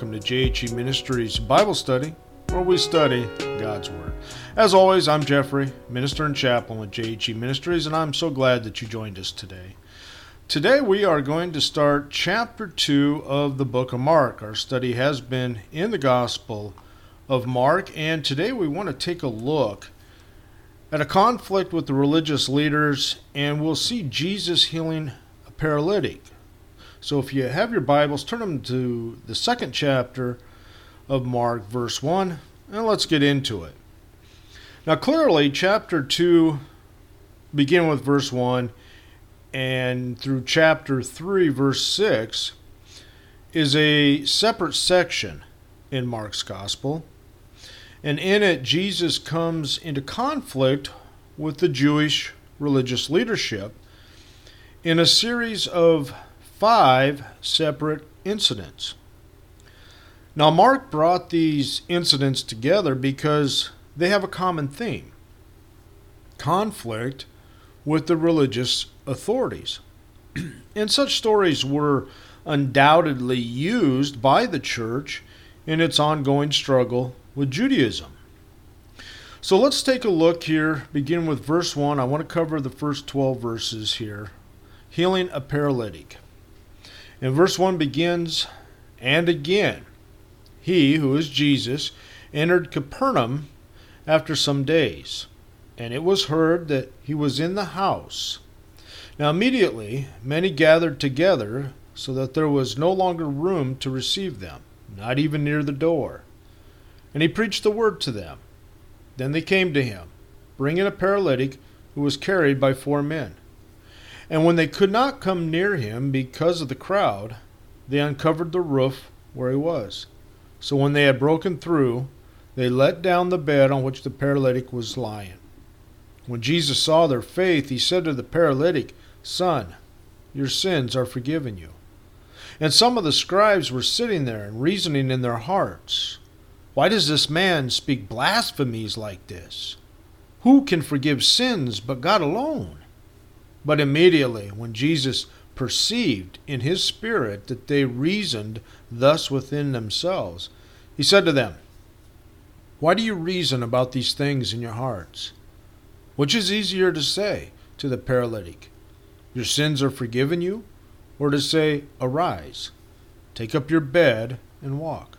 welcome to JHE Ministries Bible Study, where we study God's Word. As always, I'm Jeffrey, minister and chaplain with JHE Ministries, and I'm so glad that you joined us today. Today we are going to start chapter 2 of the book of Mark. Our study has been in the Gospel of Mark, and today we want to take a look at a conflict with the religious leaders, and we'll see Jesus healing a paralytic. So if you have your Bibles, turn them to the second chapter of Mark, verse 1, and let's get into it. Now, clearly, chapter 2, begin with verse 1, and through chapter 3, verse 6, is a separate section in Mark's Gospel. And in it, Jesus comes into conflict with the Jewish religious leadership in a series of five separate incidents. Now, Mark brought these incidents together because they have a common theme conflict with the religious authorities. and such stories were undoubtedly used by the church in its ongoing struggle with Judaism. So let's take a look here, begin with verse 1. I want to cover the first 12 verses here. Healing a paralytic. And verse 1 begins, And again, he, who is Jesus, entered Capernaum after some days, and it was heard that he was in the house. Now immediately many gathered together, so that there was no longer room to receive them, not even near the door. And he preached the word to them. Then they came to him, bringing a paralytic who was carried by four men. And when they could not come near him because of the crowd, they uncovered the roof where he was. So when they had broken through, they let down the bed on which the paralytic was lying. When Jesus saw their faith, he said to the paralytic, Son, your sins are forgiven you. And some of the scribes were sitting there and reasoning in their hearts, Why does this man speak blasphemies like this? Who can forgive sins but God alone? But immediately, when Jesus perceived in his spirit that they reasoned thus within themselves, he said to them, Why do you reason about these things in your hearts? Which is easier to say to the paralytic, Your sins are forgiven you, or to say, Arise, take up your bed, and walk?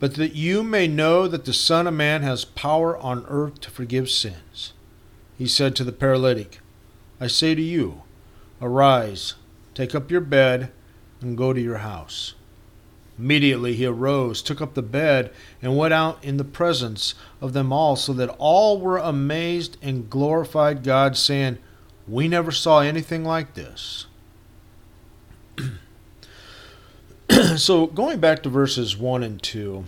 But that you may know that the Son of Man has power on earth to forgive sins. He said to the paralytic, I say to you, Arise, take up your bed, and go to your house. Immediately he arose, took up the bed, and went out in the presence of them all, so that all were amazed and glorified God, saying, We never saw anything like this. so, going back to verses 1 and 2,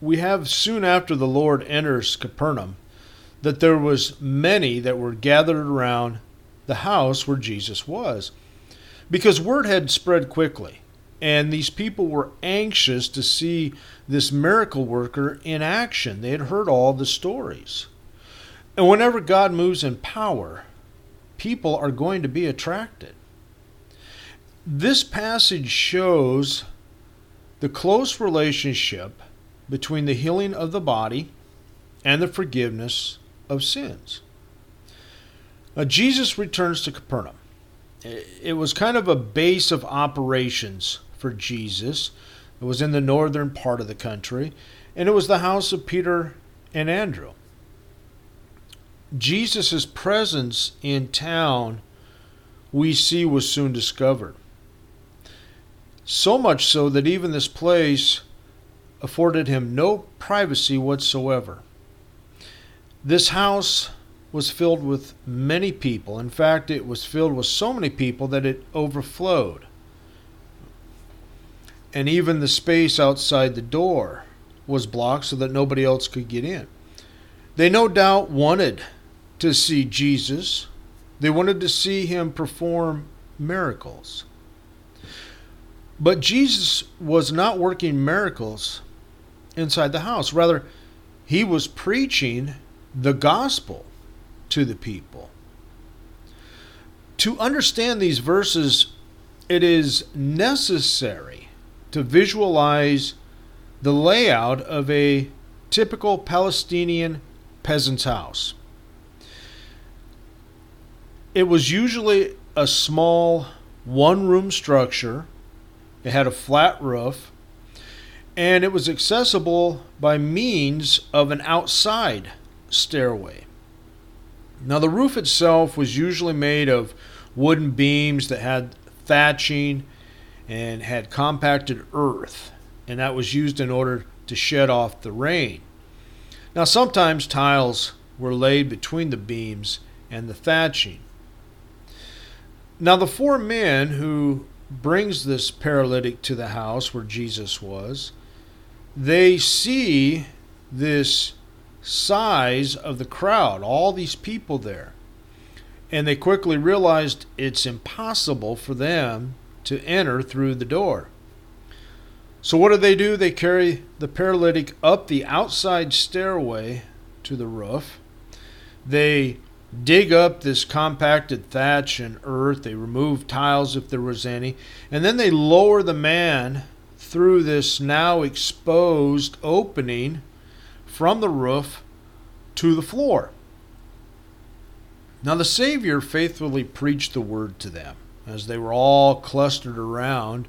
we have soon after the Lord enters Capernaum that there was many that were gathered around the house where Jesus was. Because word had spread quickly, and these people were anxious to see this miracle worker in action. They had heard all the stories. And whenever God moves in power, people are going to be attracted. This passage shows the close relationship between the healing of the body and the forgiveness of sins. Now, Jesus returns to Capernaum. It was kind of a base of operations for Jesus. It was in the northern part of the country, and it was the house of Peter and Andrew. Jesus' presence in town, we see, was soon discovered. So much so that even this place afforded him no privacy whatsoever. This house was filled with many people. In fact, it was filled with so many people that it overflowed. And even the space outside the door was blocked so that nobody else could get in. They no doubt wanted to see Jesus, they wanted to see him perform miracles. But Jesus was not working miracles inside the house. Rather, he was preaching the gospel to the people. To understand these verses it is necessary to visualize the layout of a typical Palestinian peasant's house. It was usually a small one room structure, it had a flat roof, and it was accessible by means of an outside stairway. Now, the roof itself was usually made of wooden beams that had thatching and had compacted earth, and that was used in order to shed off the rain. Now, sometimes tiles were laid between the beams and the thatching. Now, the four men who brings this paralytic to the house where Jesus was, they see this size of the crowd, all these people there. And they quickly realized it's impossible for them to enter through the door. So, what do they do? They carry the paralytic up the outside stairway to the roof. They dig up this compacted thatch and earth. They remove tiles if there was any. And then they lower the man through this now exposed opening from the roof to the floor. Now the Savior faithfully preached the word to them as they were all clustered around.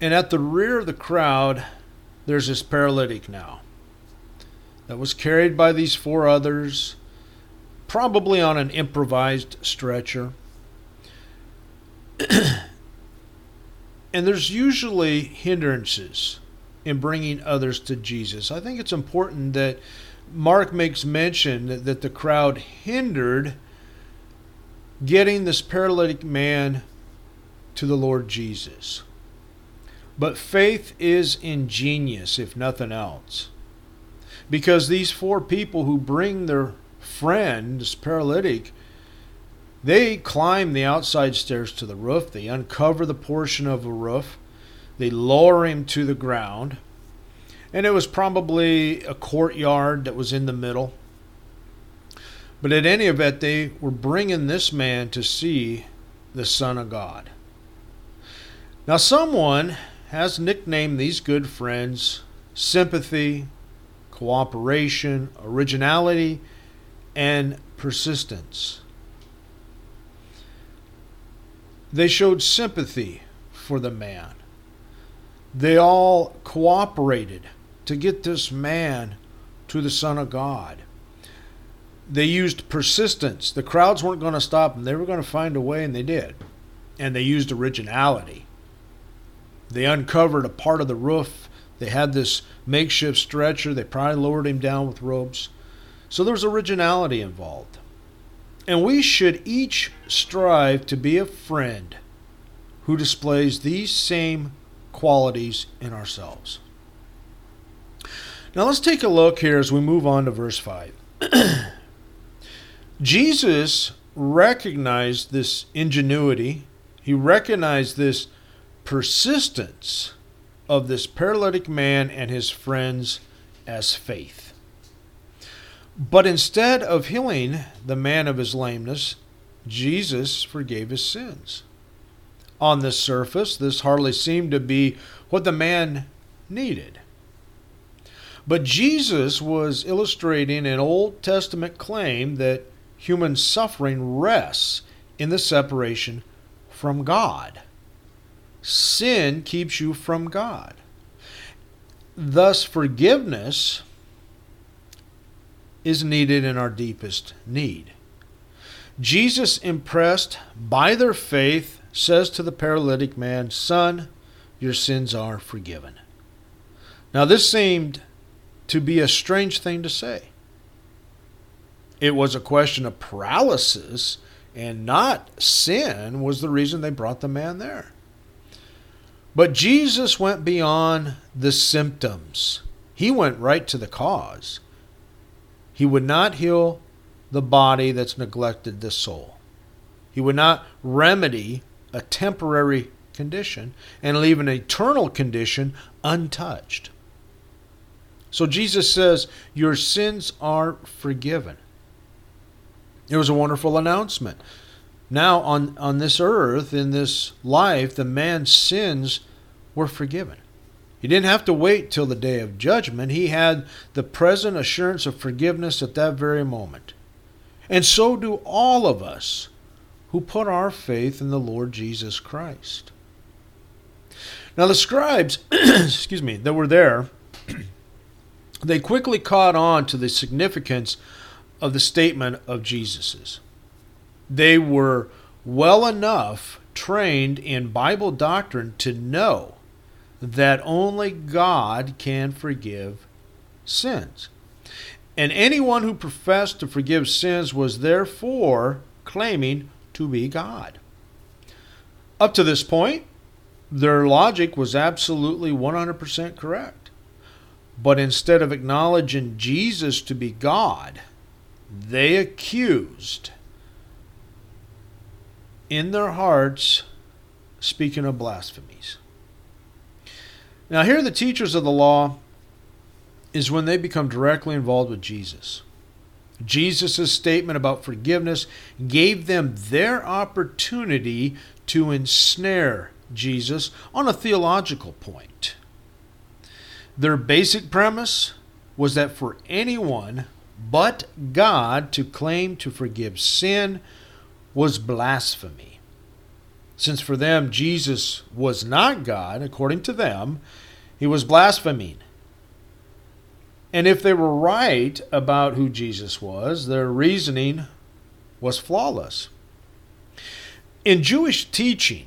And at the rear of the crowd, there's this paralytic now that was carried by these four others, probably on an improvised stretcher. and there's usually hindrances in bringing others to Jesus. I think it's important that Mark makes mention that, that the crowd hindered getting this paralytic man to the Lord Jesus. But faith is ingenious, if nothing else. Because these four people who bring their friend, this paralytic, they climb the outside stairs to the roof. They uncover the portion of the roof. They lower him to the ground. And it was probably a courtyard that was in the middle. But at any event, they were bringing this man to see the Son of God. Now, someone has nicknamed these good friends sympathy, cooperation, originality, and persistence. They showed sympathy for the man. They all cooperated to get this man to the Son of God. They used persistence. The crowds weren't going to stop them. They were going to find a way, and they did. And they used originality. They uncovered a part of the roof. They had this makeshift stretcher. They probably lowered him down with ropes. So there was originality involved. And we should each strive to be a friend who displays these same qualities in ourselves. Now let's take a look here as we move on to verse 5. Jesus recognized this ingenuity, he recognized this persistence of this paralytic man and his friends as faith. But instead of healing the man of his lameness, Jesus forgave his sins. On the surface, this hardly seemed to be what the man needed. But Jesus was illustrating an Old Testament claim that human suffering rests in the separation from God. Sin keeps you from God. Thus, forgiveness is needed in our deepest need. Jesus, impressed by their faith, says to the paralytic man, Son, your sins are forgiven. Now, this seemed to be a strange thing to say. It was a question of paralysis and not sin was the reason they brought the man there. But Jesus went beyond the symptoms. He went right to the cause. He would not heal the body that's neglected the soul. He would not remedy a temporary condition and leave an eternal condition untouched. So Jesus says, Your sins are forgiven. It was a wonderful announcement. Now, on, on this earth, in this life, the man's sins were forgiven. He didn't have to wait till the day of judgment. He had the present assurance of forgiveness at that very moment. And so do all of us who put our faith in the Lord Jesus Christ. Now, the scribes, excuse me, that were there, they quickly caught on to the significance of the statement of Jesus's. They were well enough trained in Bible doctrine to know that only God can forgive sins. And anyone who professed to forgive sins was therefore claiming to be God. Up to this point, their logic was absolutely 100% correct. But instead of acknowledging Jesus to be God, they accused in their hearts, speaking of blasphemies. Now, here the teachers of the law is when they become directly involved with Jesus. Jesus' statement about forgiveness gave them their opportunity to ensnare Jesus on a theological point. Their basic premise was that for anyone but God to claim to forgive sin was blasphemy. Since for them Jesus was not God, according to them, he was blaspheming. And if they were right about who Jesus was, their reasoning was flawless. In Jewish teaching,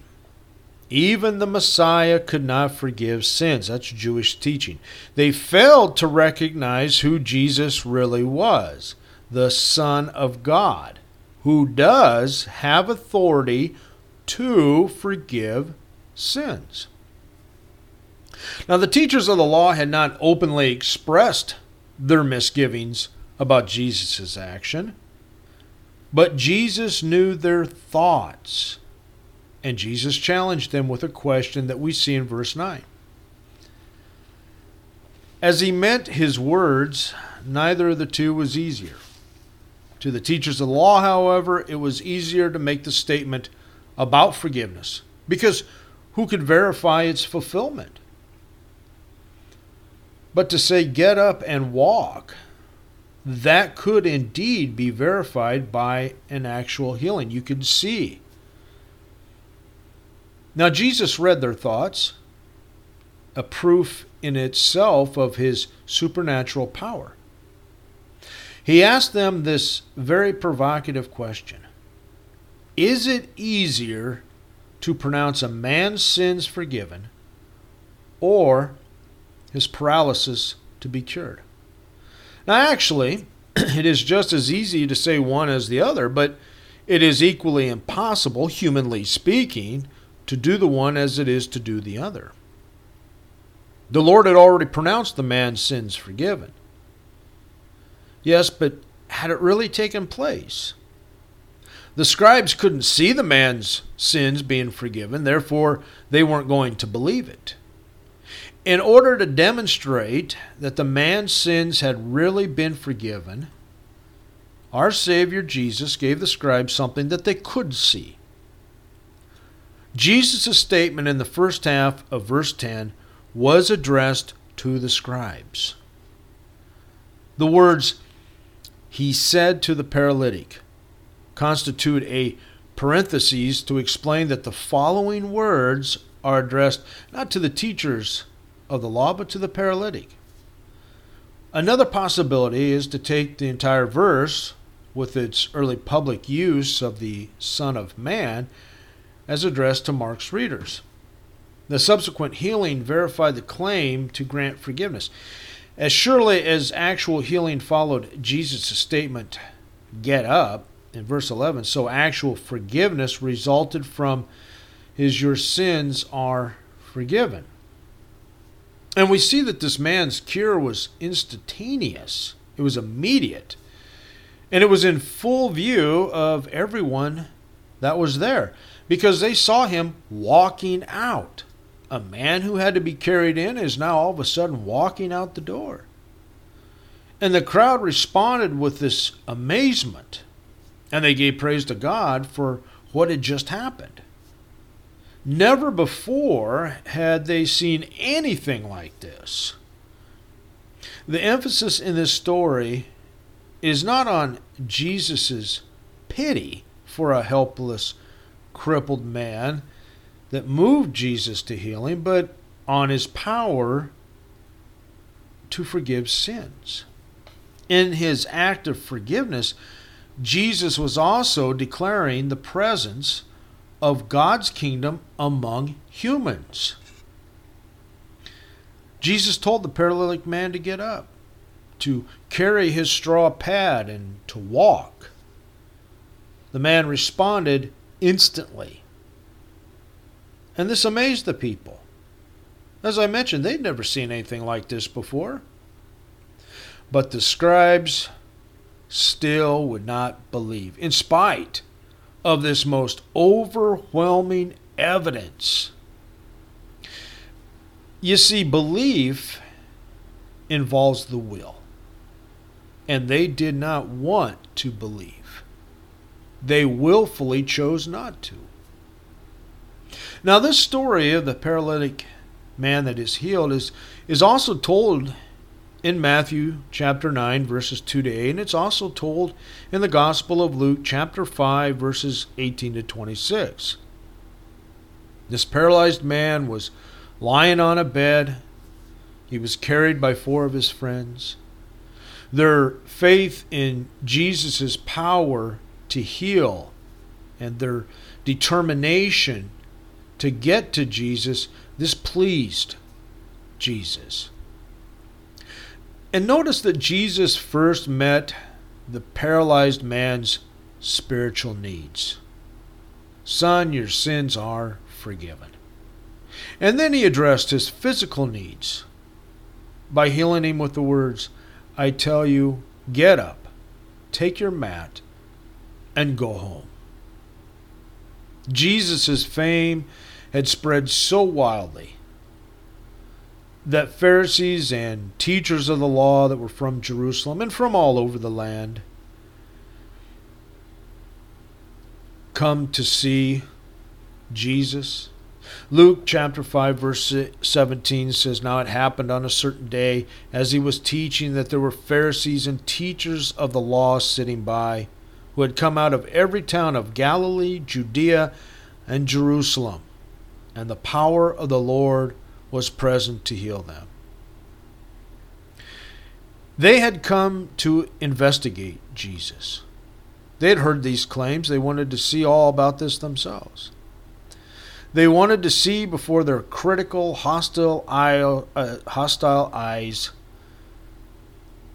even the Messiah could not forgive sins. That's Jewish teaching. They failed to recognize who Jesus really was the Son of God, who does have authority to forgive sins. Now, the teachers of the law had not openly expressed their misgivings about Jesus' action, but Jesus knew their thoughts and Jesus challenged them with a question that we see in verse 9. As he meant his words, neither of the two was easier. To the teachers of the law, however, it was easier to make the statement about forgiveness, because who could verify its fulfillment? But to say, get up and walk, that could indeed be verified by an actual healing. You could see now, Jesus read their thoughts, a proof in itself of his supernatural power. He asked them this very provocative question Is it easier to pronounce a man's sins forgiven or his paralysis to be cured? Now, actually, it is just as easy to say one as the other, but it is equally impossible, humanly speaking, to do the one as it is to do the other. The Lord had already pronounced the man's sins forgiven. Yes, but had it really taken place? The scribes couldn't see the man's sins being forgiven, therefore, they weren't going to believe it. In order to demonstrate that the man's sins had really been forgiven, our Savior Jesus gave the scribes something that they could see. Jesus' statement in the first half of verse 10 was addressed to the scribes. The words, he said to the paralytic, constitute a parenthesis to explain that the following words are addressed not to the teachers of the law, but to the paralytic. Another possibility is to take the entire verse with its early public use of the Son of Man as addressed to Mark's readers. The subsequent healing verified the claim to grant forgiveness. As surely as actual healing followed Jesus' statement, get up, in verse 11, so actual forgiveness resulted from his, your sins are forgiven. And we see that this man's cure was instantaneous, it was immediate, and it was in full view of everyone that was there because they saw him walking out. A man who had to be carried in is now all of a sudden walking out the door. And the crowd responded with this amazement, and they gave praise to God for what had just happened. Never before had they seen anything like this. The emphasis in this story is not on Jesus' pity for a helpless, crippled man that moved Jesus to healing, but on his power to forgive sins. In his act of forgiveness, Jesus was also declaring the presence of God's kingdom among humans. Jesus told the paralytic man to get up, to carry his straw pad, and to walk. The man responded instantly. And this amazed the people. As I mentioned, they'd never seen anything like this before. But the scribes still would not believe, in spite of this most overwhelming evidence. You see, belief involves the will, and they did not want to believe. They willfully chose not to. Now, this story of the paralytic man that is healed is, is also told in Matthew chapter 9, verses 2 to 8, and it's also told in the Gospel of Luke chapter 5, verses 18 to 26. This paralyzed man was lying on a bed. He was carried by four of his friends. Their faith in Jesus' power to heal and their determination to get to Jesus, this pleased Jesus. And notice that Jesus first met the paralyzed man's spiritual needs. Son, your sins are forgiven. And then he addressed his physical needs by healing him with the words, I tell you, get up, take your mat, and go home. Jesus' fame had spread so wildly that Pharisees and teachers of the law that were from Jerusalem and from all over the land come to see Jesus. Luke chapter 5, verse 17 says, Now it happened on a certain day, as he was teaching, that there were Pharisees and teachers of the law sitting by, who had come out of every town of Galilee, Judea, and Jerusalem. And the power of the Lord was present to heal them. They had come to investigate Jesus. They had heard these claims. They wanted to see all about this themselves. They wanted to see before their critical, hostile, eye, uh, hostile eyes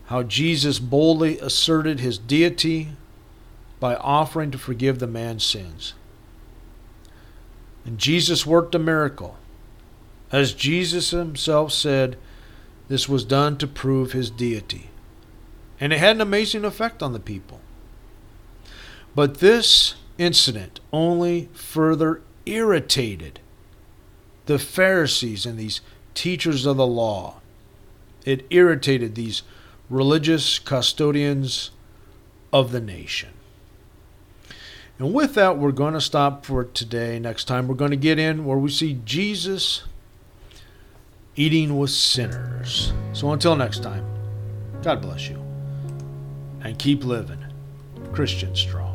how Jesus boldly asserted his deity by offering to forgive the man's sins. And Jesus worked a miracle. As Jesus himself said, this was done to prove his deity. And it had an amazing effect on the people. But this incident only further irritated the Pharisees and these teachers of the law. It irritated these religious custodians of the nation. And with that, we're going to stop for today. Next time, we're going to get in where we see Jesus eating with sinners. So until next time, God bless you. And keep living Christian strong.